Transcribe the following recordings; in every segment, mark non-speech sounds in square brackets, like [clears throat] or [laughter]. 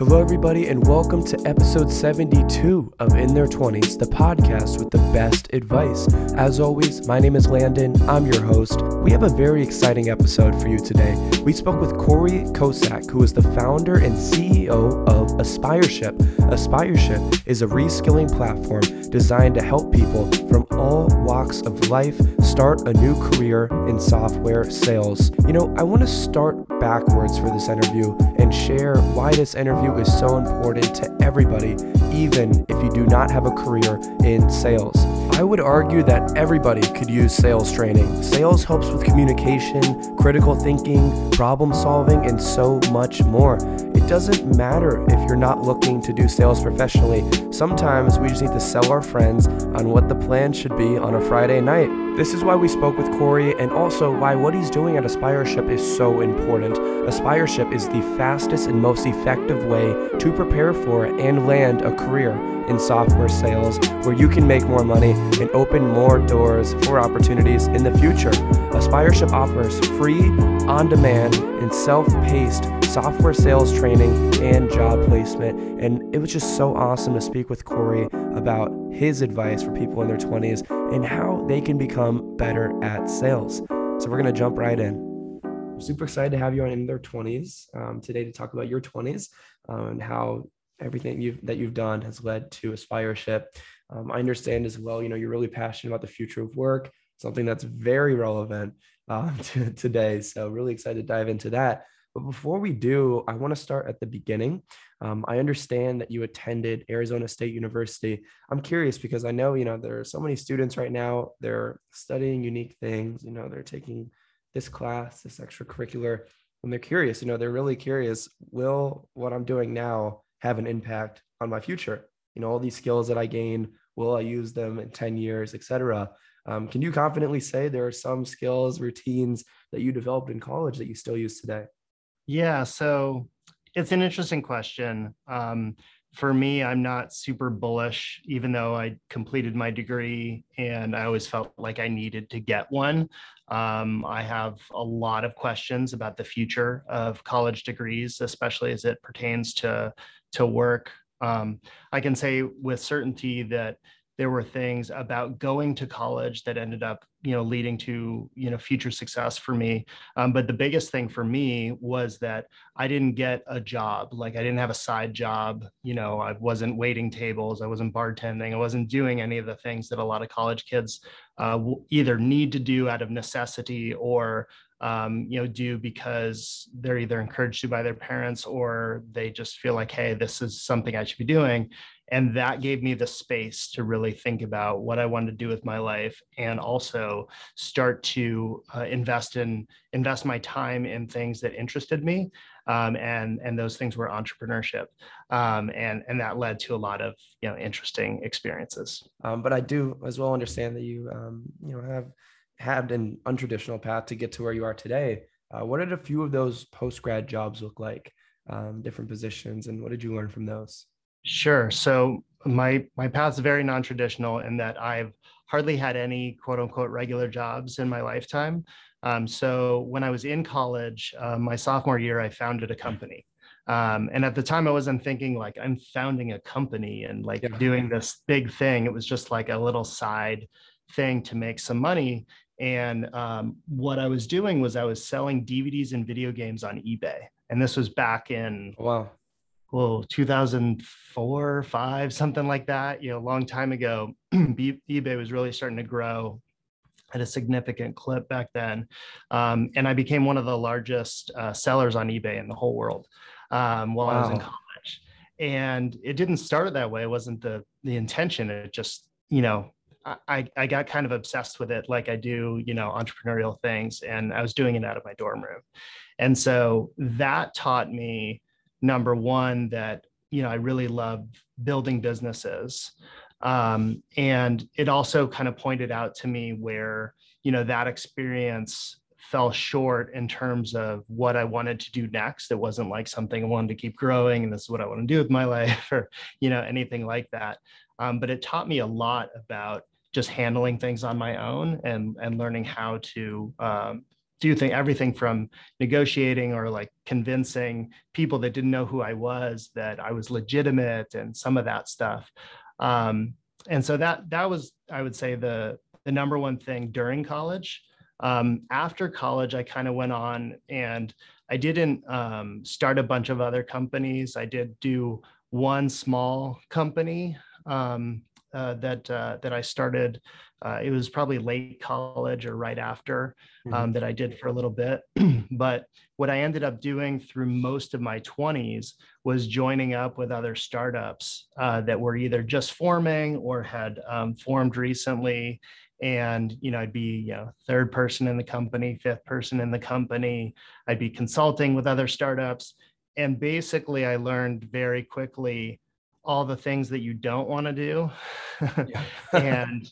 Hello, everybody, and welcome to episode 72 of In Their 20s, the podcast with the best advice. As always, my name is Landon. I'm your host. We have a very exciting episode for you today. We spoke with Corey Kossack, who is the founder and CEO of Aspireship. Aspireship is a reskilling platform designed to help people from all walks of life start a new career in software sales. You know, I want to start backwards for this interview and share why this interview is so important to everybody, even if you do not have a career in sales. I would argue that everybody could use sales training. Sales helps with communication, critical thinking, problem solving, and so much more. It doesn't matter if you're not looking to do sales professionally. Sometimes we just need to sell our friends on what the plan should be on a Friday night. This is why we spoke with Corey and also why what he's doing at Aspireship is so important. Aspireship is the fastest and most effective way to prepare for and land a career in software sales where you can make more money and open more doors for opportunities in the future. Aspireship offers free, on demand, and self paced software sales training and job placement. And it was just so awesome to speak with Corey about his advice for people in their 20s and how they can become better at sales. So we're going to jump right in. Super excited to have you on in their 20s um, today to talk about your 20s um, and how everything you've, that you've done has led to Aspireship. Um, I understand as well, you know, you're really passionate about the future of work, something that's very relevant um, [laughs] to today. So really excited to dive into that. But before we do, I want to start at the beginning. Um, I understand that you attended Arizona State University. I'm curious because I know, you know, there are so many students right now, they're studying unique things, you know, they're taking this class, this extracurricular, and they're curious, you know, they're really curious, will what I'm doing now have an impact on my future? You know, all these skills that I gain, will I use them in 10 years, et cetera? Um, can you confidently say there are some skills, routines that you developed in college that you still use today? Yeah, so it's an interesting question. Um, for me, I'm not super bullish, even though I completed my degree and I always felt like I needed to get one. Um, I have a lot of questions about the future of college degrees, especially as it pertains to, to work. Um, I can say with certainty that there were things about going to college that ended up you know leading to you know future success for me. Um, but the biggest thing for me was that i didn't get a job. Like i didn't have a side job. You know i wasn't waiting tables. I wasn't bartending. I wasn't doing any of the things that a lot of college kids uh, either need to do out of necessity or um, you know do because they're either encouraged to by their parents or they just feel like hey this is something i should be doing and that gave me the space to really think about what i wanted to do with my life and also start to uh, invest in invest my time in things that interested me um, and and those things were entrepreneurship um, and and that led to a lot of you know interesting experiences um, but i do as well understand that you um, you know have had an untraditional path to get to where you are today. Uh, what did a few of those post grad jobs look like? Um, different positions, and what did you learn from those? Sure. So my my path is very non traditional in that I've hardly had any quote unquote regular jobs in my lifetime. Um, so when I was in college, uh, my sophomore year, I founded a company. Um, and at the time, I wasn't thinking like I'm founding a company and like yeah. doing this big thing. It was just like a little side thing to make some money. And um, what I was doing was I was selling DVDs and video games on eBay. And this was back in wow, well, 2004, five, something like that. You know, a long time ago, [clears throat] eBay was really starting to grow at a significant clip back then. Um, and I became one of the largest uh, sellers on eBay in the whole world um, while wow. I was in college. And it didn't start that way. It wasn't the the intention. It just, you know, I, I got kind of obsessed with it like I do, you know, entrepreneurial things. And I was doing it out of my dorm room. And so that taught me, number one, that, you know, I really love building businesses. Um, and it also kind of pointed out to me where, you know, that experience fell short in terms of what I wanted to do next. It wasn't like something I wanted to keep growing and this is what I want to do with my [laughs] life or, you know, anything like that. Um, but it taught me a lot about just handling things on my own and and learning how to um, do think everything from negotiating or like convincing people that didn't know who I was that I was legitimate and some of that stuff. Um, and so that that was I would say the the number one thing during college. Um, after college, I kind of went on and I didn't um, start a bunch of other companies. I did do one small company um, uh, that uh, that I started. Uh, it was probably late college or right after um, mm-hmm. that I did for a little bit. [clears throat] but what I ended up doing through most of my 20s was joining up with other startups uh, that were either just forming or had um, formed recently. And you know, I'd be you know third person in the company, fifth person in the company. I'd be consulting with other startups, and basically, I learned very quickly all the things that you don't want to do. [laughs] And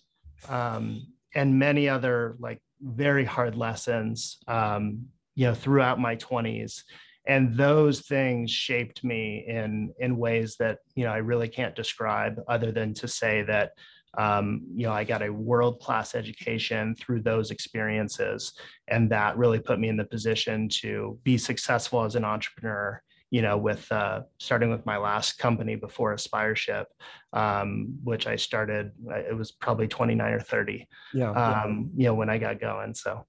um, and many other like very hard lessons um, you know throughout my 20s and those things shaped me in in ways that you know i really can't describe other than to say that um, you know i got a world class education through those experiences. And that really put me in the position to be successful as an entrepreneur you know, with uh, starting with my last company before Aspireship, um, which I started, uh, it was probably 29 or 30, yeah, um, yeah. you know, when I got going. So,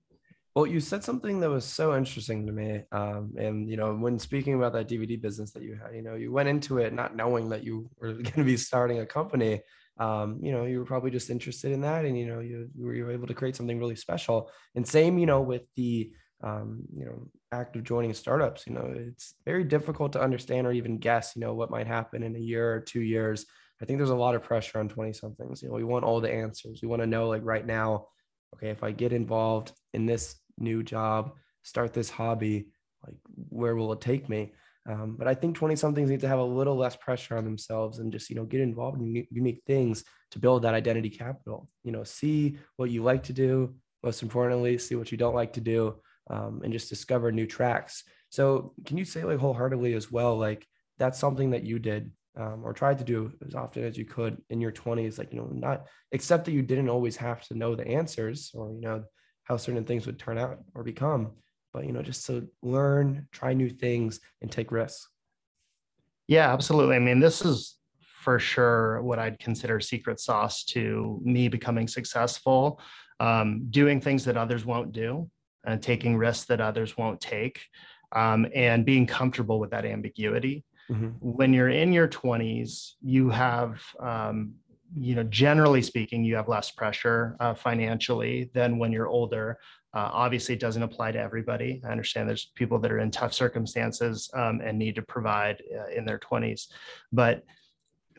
well, you said something that was so interesting to me. Um, and, you know, when speaking about that DVD business that you had, you know, you went into it not knowing that you were [laughs] going to be starting a company. Um, you know, you were probably just interested in that and, you know, you, you were able to create something really special. And same, you know, with the, um, you know, act of joining startups. You know, it's very difficult to understand or even guess, you know, what might happen in a year or two years. I think there's a lot of pressure on 20 somethings. You know, we want all the answers. We want to know, like, right now, okay, if I get involved in this new job, start this hobby, like, where will it take me? Um, but I think 20 somethings need to have a little less pressure on themselves and just, you know, get involved in unique things to build that identity capital. You know, see what you like to do. Most importantly, see what you don't like to do um, and just discover new tracks. So can you say like wholeheartedly as well, like that's something that you did um, or tried to do as often as you could in your 20s, like, you know, not except that you didn't always have to know the answers or, you know, how certain things would turn out or become, but, you know, just to learn, try new things and take risks. Yeah, absolutely. I mean, this is for sure what I'd consider secret sauce to me becoming successful, um, doing things that others won't do and taking risks that others won't take, um, and being comfortable with that ambiguity. Mm-hmm. When you're in your 20s, you have, um, you know, generally speaking, you have less pressure uh, financially than when you're older. Uh, obviously, it doesn't apply to everybody. I understand there's people that are in tough circumstances um, and need to provide uh, in their 20s. But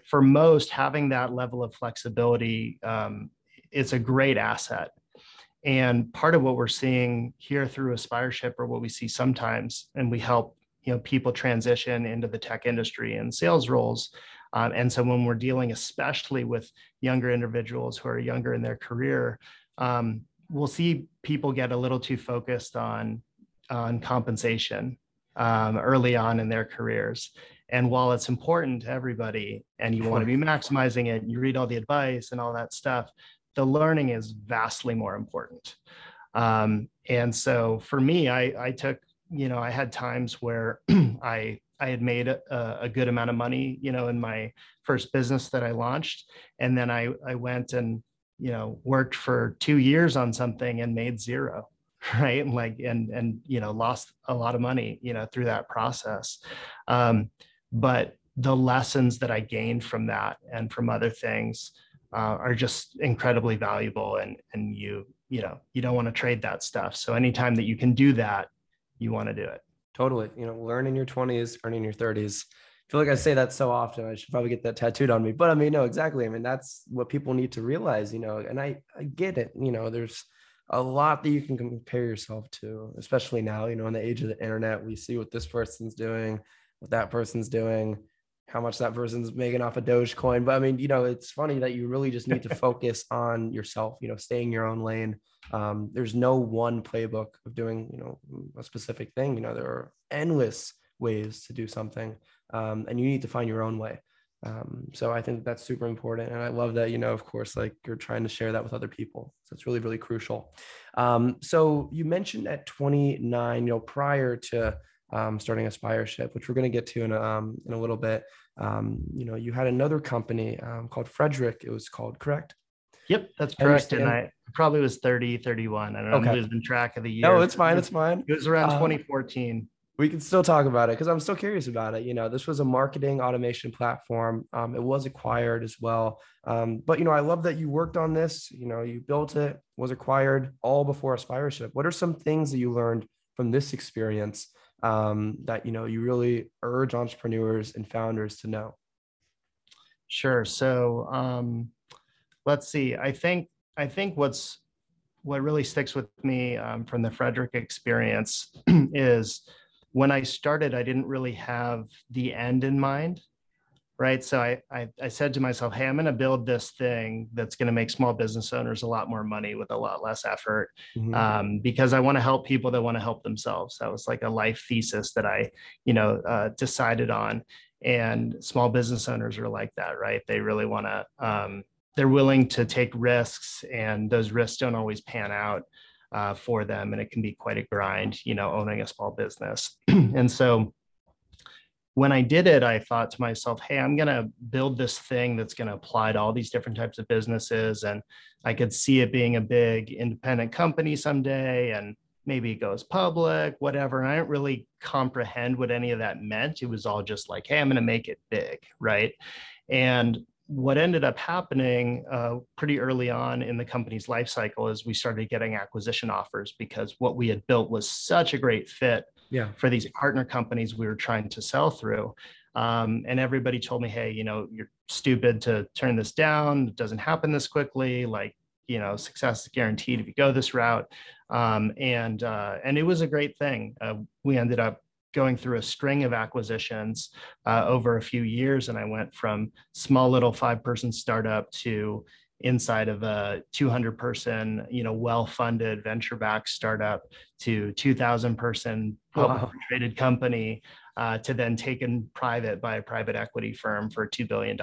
for most, having that level of flexibility, um, it's a great asset. And part of what we're seeing here through Aspireship, or what we see sometimes, and we help you know people transition into the tech industry and sales roles. Um, and so when we're dealing, especially with younger individuals who are younger in their career, um, we'll see people get a little too focused on on compensation um, early on in their careers. And while it's important to everybody, and you want to be maximizing it, you read all the advice and all that stuff, the learning is vastly more important. Um, and so for me, I, I took, you know, I had times where [clears throat] I I had made a, a, good amount of money, you know, in my first business that I launched, and then I I went and you know worked for two years on something and made zero, [laughs] right? And like and and you know lost a lot of money, you know, through that process. Um, but the lessons that I gained from that and from other things uh, are just incredibly valuable and and you you know you don't want to trade that stuff so anytime that you can do that you want to do it totally you know learn in your 20s earn in your 30s I feel like I say that so often. I should probably get that tattooed on me. But I mean, no, exactly. I mean, that's what people need to realize, you know, and I, I get it. You know, there's a lot that you can compare yourself to, especially now, you know, in the age of the internet, we see what this person's doing, what that person's doing how much that person's making off a Dogecoin. But I mean, you know, it's funny that you really just need to [laughs] focus on yourself, you know, staying your own lane. Um, there's no one playbook of doing, you know, a specific thing. You know, there are endless ways to do something. Um, and you need to find your own way. Um, so I think that's super important. And I love that, you know, of course, like you're trying to share that with other people. So it's really, really crucial. Um, so you mentioned at 29, you know, prior to um, starting Aspireship, which we're going to get to in a, um, in a little bit, um, you know, you had another company um, called Frederick, it was called, correct? Yep, that's correct. And I probably was 30, 31. I don't know, okay. I'm losing track of the year. No, it's fine. It's fine. It was around 2014 we can still talk about it because I'm still curious about it. You know, this was a marketing automation platform. Um, it was acquired as well. Um, but you know, I love that you worked on this. You know, you built it, was acquired all before Aspireship. What are some things that you learned from this experience um, that you know you really urge entrepreneurs and founders to know? Sure. So um, let's see. I think I think what's what really sticks with me um, from the Frederick experience [clears throat] is when I started, I didn't really have the end in mind. Right. So I, I, I said to myself, hey, I'm going to build this thing that's going to make small business owners a lot more money with a lot less effort mm-hmm. um, because I want to help people that want to help themselves. That was like a life thesis that I, you know, uh, decided on. And small business owners are like that, right? They really want to, um, they're willing to take risks and those risks don't always pan out uh, for them and it can be quite a grind you know owning a small business [clears throat] and so when i did it i thought to myself hey i'm going to build this thing that's going to apply to all these different types of businesses and i could see it being a big independent company someday and maybe it goes public whatever. And i didn't really comprehend what any of that meant. It was all just like hey i'm going to make it big right? And what ended up happening uh, pretty early on in the company's life cycle is we started getting acquisition offers because what we had built was such a great fit yeah. for these partner companies we were trying to sell through. Um, and everybody told me, hey, you know, you're stupid to turn this down. It doesn't happen this quickly. Like, you know, success is guaranteed if you go this route. Um, and uh, and it was a great thing. Uh, we ended up going through a string of acquisitions uh, over a few years. And I went from small little five person startup to inside of a 200 person, you know, well funded venture backed startup to 2000 person publicly wow. traded company uh, to then taken private by a private equity firm for $2 billion,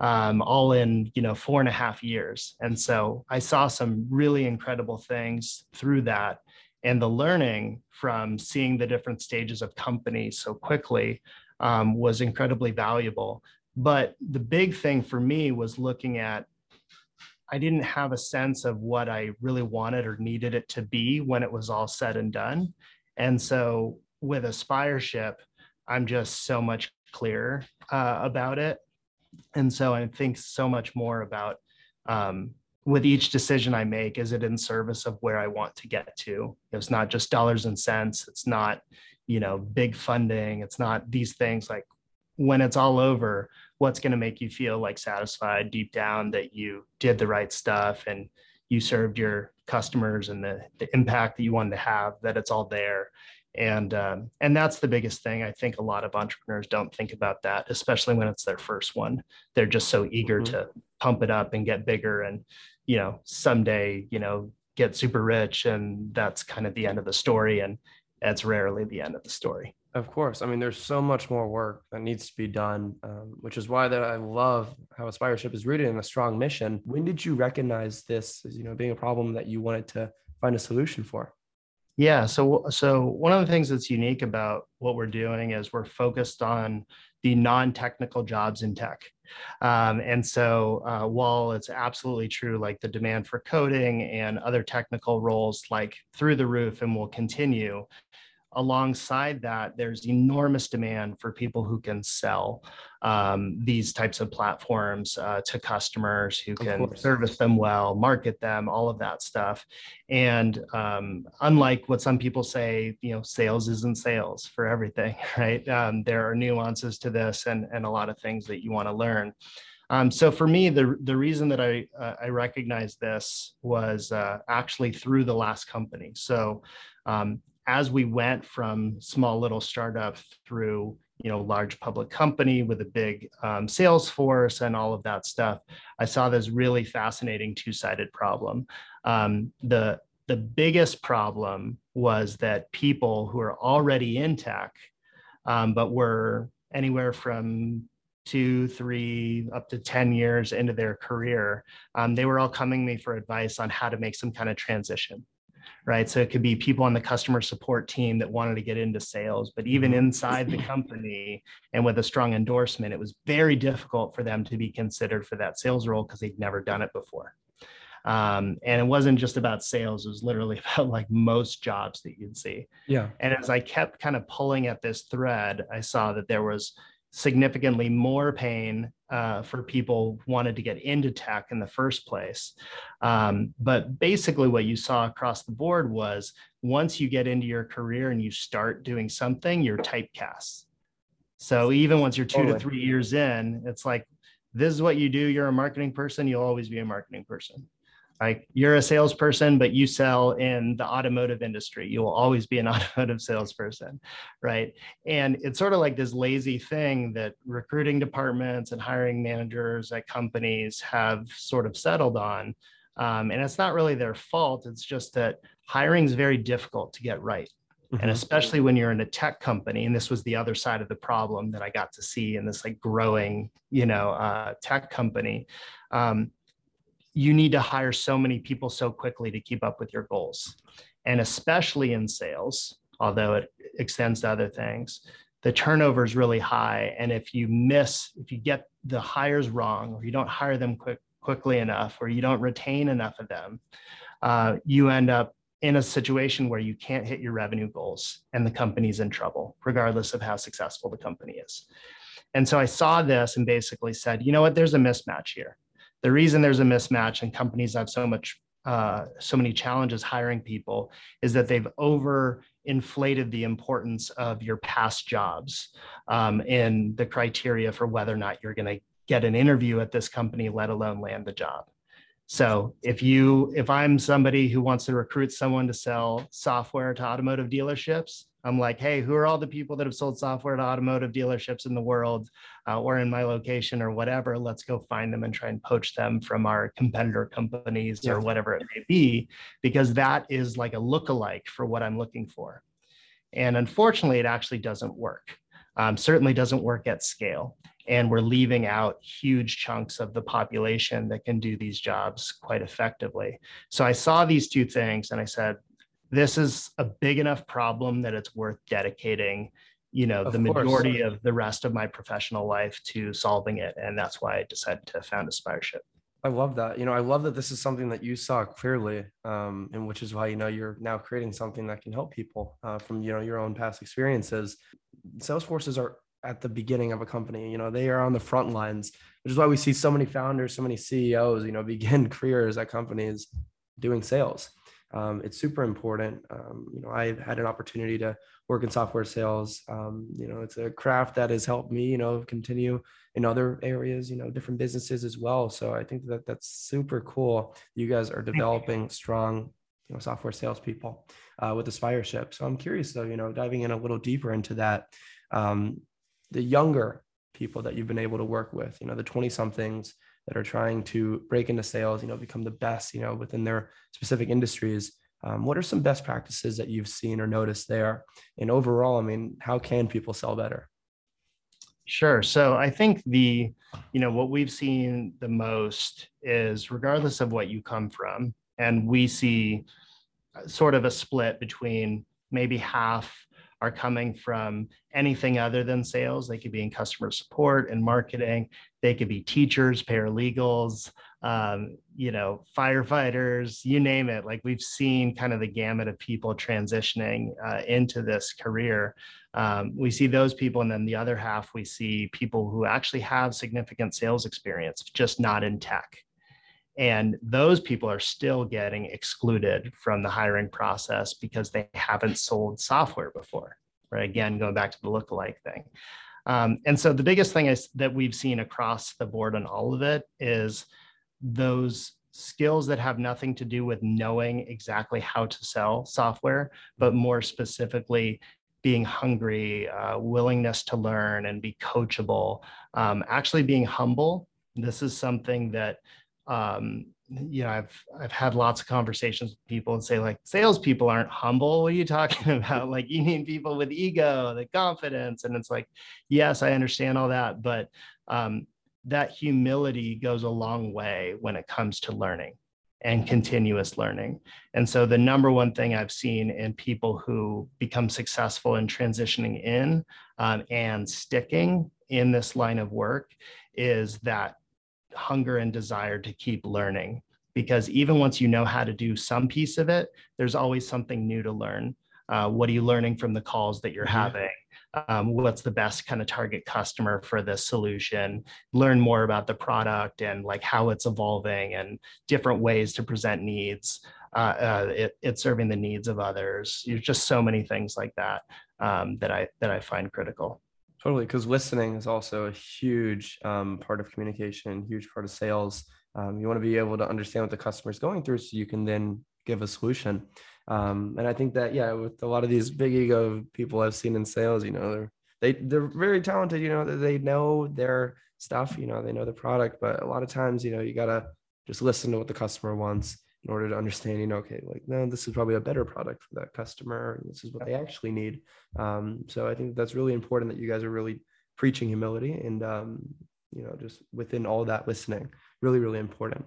um, all in, you know, four and a half years. And so I saw some really incredible things through that and the learning from seeing the different stages of companies so quickly um, was incredibly valuable. But the big thing for me was looking at I didn't have a sense of what I really wanted or needed it to be when it was all said and done. And so with Aspireship, I'm just so much clearer uh, about it. And so I think so much more about um, with each decision I make, is it in service of where I want to get to? It's not just dollars and cents. It's not, you know, big funding. It's not these things like when it's all over, what's going to make you feel like satisfied deep down that you did the right stuff and you served your customers and the, the impact that you wanted to have, that it's all there. And um, and that's the biggest thing. I think a lot of entrepreneurs don't think about that, especially when it's their first one. They're just so eager mm-hmm. to pump it up and get bigger and you know someday you know get super rich and that's kind of the end of the story and it's rarely the end of the story of course i mean there's so much more work that needs to be done um, which is why that i love how aspireship is rooted in a strong mission. When did you recognize this as you know being a problem that you wanted to find a solution for? Yeah so so one of the things that's unique about what we're doing is we're focused on the non-technical jobs in tech. Um, and so uh, while it's absolutely true, like the demand for coding and other technical roles, like through the roof and will continue, alongside that, there's enormous demand for people who can sell um, these types of platforms uh, to customers who can service them well, market them, all of that stuff. And um, unlike what some people say, you know, sales isn't sales for everything, [laughs] right? Um, there are nuances to this and, and a lot of things that you want to learn. Um, so for me, the the reason that I uh, I recognized this was uh, actually through the last company. So um, as we went from small little startup through you know large public company with a big um, sales force and all of that stuff i saw this really fascinating two-sided problem um, the the biggest problem was that people who are already in tech um, but were anywhere from two, three, up to 10 years into their career, um, they were all coming to me for advice on how to make some kind of transition. Right. So it could be people on the customer support team that wanted to get into sales, but even mm-hmm. inside the company and with a strong endorsement, it was very difficult for them to be considered for that sales role because they'd never done it before. Um, and it wasn't just about sales, it was literally [laughs] about like most jobs that you'd see. Yeah. And as I kept kind of pulling at this thread, I saw that there was significantly more pain uh, for people wanted to get into tech in the first place. Um, but basically, what you saw across the board was once you get into your career and you start doing something, you're typecast. So even once you're two totally. to three years in, it's like this is what you do. You're a marketing person. You'll always be a marketing person. Like you're a salesperson, but you sell in the automotive industry. You will always be an [laughs] automotive salesperson, right? And it's sort of like this lazy thing that recruiting departments and hiring managers at companies have sort of settled on. Um, and it's not really their fault. It's just that hiring is very difficult to get right. Mm-hmm. And especially when you're in a tech company, and this was the other side of the problem that I got to see in this like growing, you know, uh, tech company. Um, you need to hire so many people so quickly to keep up with your goals. And especially in sales, although it extends to other things, the turnover is really high. And if you miss, if you get the hires wrong, or you don't hire them quick, quickly enough, or you don't retain enough of them, uh, you end up in a situation where you can't hit your revenue goals and the company's in trouble, regardless of how successful the company is. And so I saw this and basically said, you know what, there's a mismatch here the reason there's a mismatch and companies have so much uh, so many challenges hiring people is that they've over inflated the importance of your past jobs um, in the criteria for whether or not you're going to get an interview at this company let alone land the job. So if you if i'm somebody who wants to recruit someone to sell software to automotive dealerships I'm like, hey, who are all the people that have sold software to automotive dealerships in the world uh, or in my location or whatever? Let's go find them and try and poach them from our competitor companies yeah. or whatever it may be, because that is like a look-alike for what I'm looking for. And unfortunately, it actually doesn't work. Um, certainly doesn't work at scale. And we're leaving out huge chunks of the population that can do these jobs quite effectively. So I saw these two things and I said, this is a big enough problem that it's worth dedicating you know of the course. majority of the rest of my professional life to solving it and that's why i decided to found aspireship. I love that. You know i love that this is something that you saw clearly um, and which is why you know you're now creating something that can help people uh, from you know your own past experiences. Salesforces are at the beginning of a company you know they are on the front lines which is why we see so many founders so many ceos you know begin [laughs] careers at companies doing sales um, it's super important. Um, you know, I've had an opportunity to work in software sales. Um, you know, it's a craft that has helped me, you know, continue in other areas, you know, different businesses as well. So I think that that's super cool. You guys are developing strong, you know, software salespeople uh, with Aspireship. So I'm curious though, you know, diving in a little deeper into that, um, the younger people that you've been able to work with, you know, the 20 somethings, that are trying to break into sales, you know, become the best, you know, within their specific industries. Um, what are some best practices that you've seen or noticed there? And overall, I mean, how can people sell better? Sure. So I think the, you know, what we've seen the most is regardless of what you come from, and we see sort of a split between maybe half are coming from anything other than sales. They could be in customer support and marketing. They could be teachers, paralegals, um, you know, firefighters, you name it. Like we've seen kind of the gamut of people transitioning uh, into this career. Um, we see those people, and then the other half, we see people who actually have significant sales experience, just not in tech. And those people are still getting excluded from the hiring process because they haven't sold software before. Right? Again, going back to the lookalike thing. Um, and so the biggest thing is that we've seen across the board on all of it is those skills that have nothing to do with knowing exactly how to sell software, but more specifically being hungry, uh, willingness to learn and be coachable, um, actually being humble. This is something that um, you know, I've I've had lots of conversations with people and say like salespeople aren't humble. What are you talking [laughs] about? Like you need people with ego, the confidence, and it's like, yes, I understand all that, but um, that humility goes a long way when it comes to learning and continuous learning. And so the number one thing I've seen in people who become successful in transitioning in um, and sticking in this line of work is that hunger and desire to keep learning. Because even once you know how to do some piece of it there's always something new to learn. Uh, what are you learning from the calls that you're mm-hmm. having? Um, what's the best kind of target customer for this solution? Learn more about the product and like how it's evolving and different ways to present needs uh, uh, it, it's serving the needs of others. There's just so many things like that um, that i that i find critical Totally, because listening is also a huge um, part of communication, huge part of sales. Um, you want to be able to understand what the customer is going through, so you can then give a solution. Um, and I think that yeah, with a lot of these big ego people I've seen in sales, you know, they're they they're very talented. You know, they know their stuff. You know, they know the product, but a lot of times, you know, you gotta just listen to what the customer wants in order to understand, you know, okay, like, no, this is probably a better product for that customer. This is what they actually need. Um, so I think that's really important that you guys are really preaching humility and, um, you know, just within all that listening, really, really important.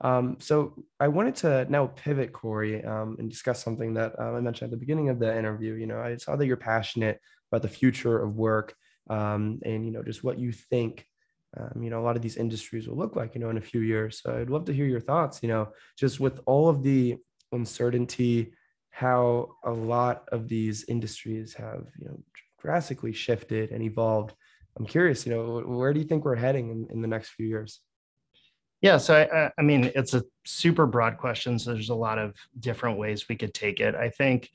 Um, so I wanted to now pivot, Corey, um, and discuss something that uh, I mentioned at the beginning of the interview. You know, I saw that you're passionate about the future of work um, and, you know, just what you think um, you know, a lot of these industries will look like, you know, in a few years. So I'd love to hear your thoughts, you know, just with all of the uncertainty, how a lot of these industries have, you know, drastically shifted and evolved. I'm curious, you know, where do you think we're heading in, in the next few years? Yeah, so I, I mean, it's a super broad question. So there's a lot of different ways we could take it. I think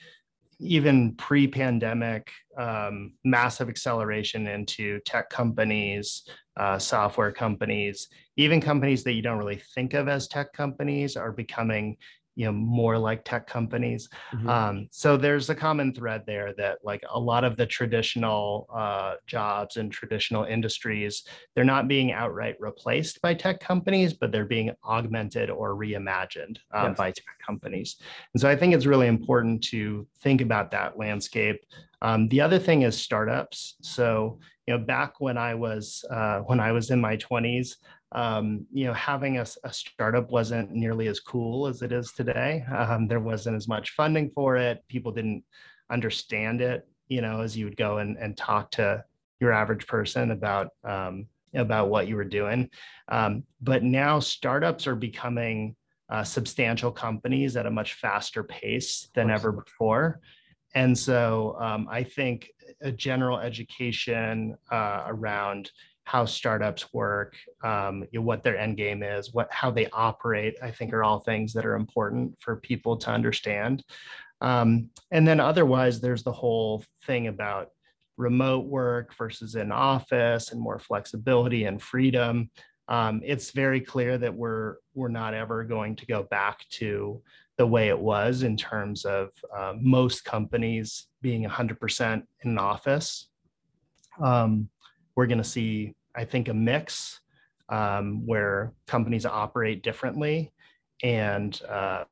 even pre-pandemic um, massive acceleration into tech companies uh, software companies even companies that you don't really think of as tech companies are becoming you know more like tech companies mm-hmm. um, so there's a common thread there that like a lot of the traditional uh, jobs and traditional industries they're not being outright replaced by tech companies but they're being augmented or reimagined um, yes. by tech companies and so i think it's really important to think about that landscape um, the other thing is startups so you know back when i was uh, when i was in my 20s um, you know, having a, a, startup wasn't nearly as cool as it is today. Um, there wasn't as much funding for it. People didn't understand it, you know, as you would go and, and talk to your average person about um, about what you were doing. Um, but now startups are becoming uh, substantial companies at a much faster pace than ever before. And so um, I think a general education uh, around how startups work, um, you know, what their end game is, what how they operate. I think are all things that are important for people to understand. Um, and then otherwise, there's the whole thing about remote work versus in office and more flexibility and freedom. Um, it's very clear that we're we're not ever going to go back to the way it was in terms of uh, most companies being 100% in an office. Um, we're going to see, I think, a mix um, where companies operate differently. And uh,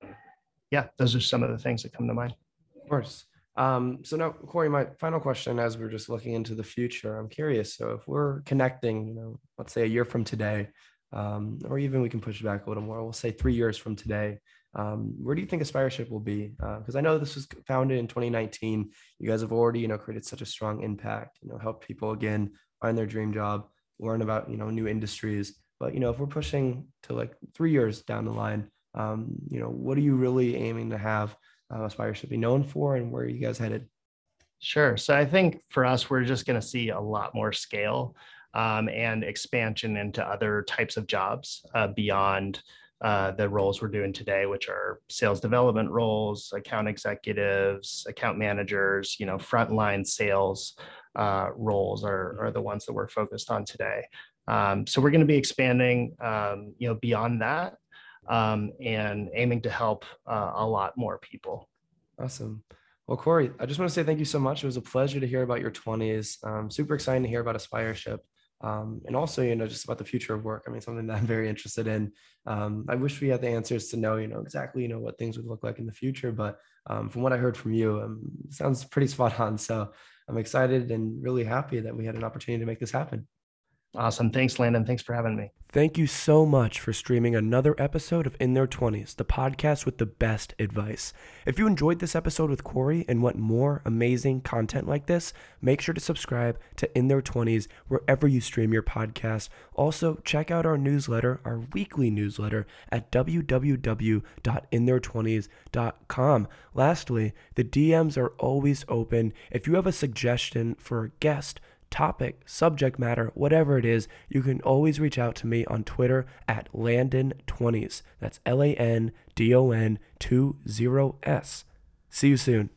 yeah, those are some of the things that come to mind. Of course. Um, so now, Corey, my final question, as we're just looking into the future, I'm curious. So if we're connecting, you know, let's say a year from today, um, or even we can push it back a little more. We'll say three years from today. Um, where do you think Aspireship will be? Because uh, I know this was founded in 2019. You guys have already, you know, created such a strong impact. You know, help people again find their dream job, learn about you know new industries. But you know, if we're pushing to like three years down the line, um, you know, what are you really aiming to have uh, Aspireship be known for, and where are you guys headed? Sure. So I think for us, we're just going to see a lot more scale um, and expansion into other types of jobs uh, beyond uh, the roles we're doing today, which are sales development roles, account executives, account managers, you know, frontline sales uh, roles are, are the ones that we're focused on today. Um, so we're going to be expanding, um, you know, beyond that um, and aiming to help uh, a lot more people. Awesome. Well, Corey, I just want to say thank you so much. It was a pleasure to hear about your 20s. Um, super exciting to hear about Aspireship. Um, and also, you know, just about the future of work. I mean, something that I'm very interested in. Um, I wish we had the answers to know, you know, exactly, you know, what things would look like in the future. But um, from what I heard from you, um, sounds pretty [laughs] spot on. So I'm excited and really happy that we had an opportunity to make this happen. Awesome. Thanks, Landon. Thanks for having me. Thank you so much for streaming another episode of In Their 20s, the podcast with the best advice. If you enjoyed this episode with Corey and want more amazing content like this, make sure to subscribe to In Their 20s wherever you stream your podcast. Also, check out our newsletter, our weekly newsletter at www.intheir20s.com. Lastly, the DMs are always open. If you have a suggestion for a guest, topic, subject matter, whatever it is, you can always reach out to me on Twitter at Landon20s. That's L A N D O N 20 S. See you soon.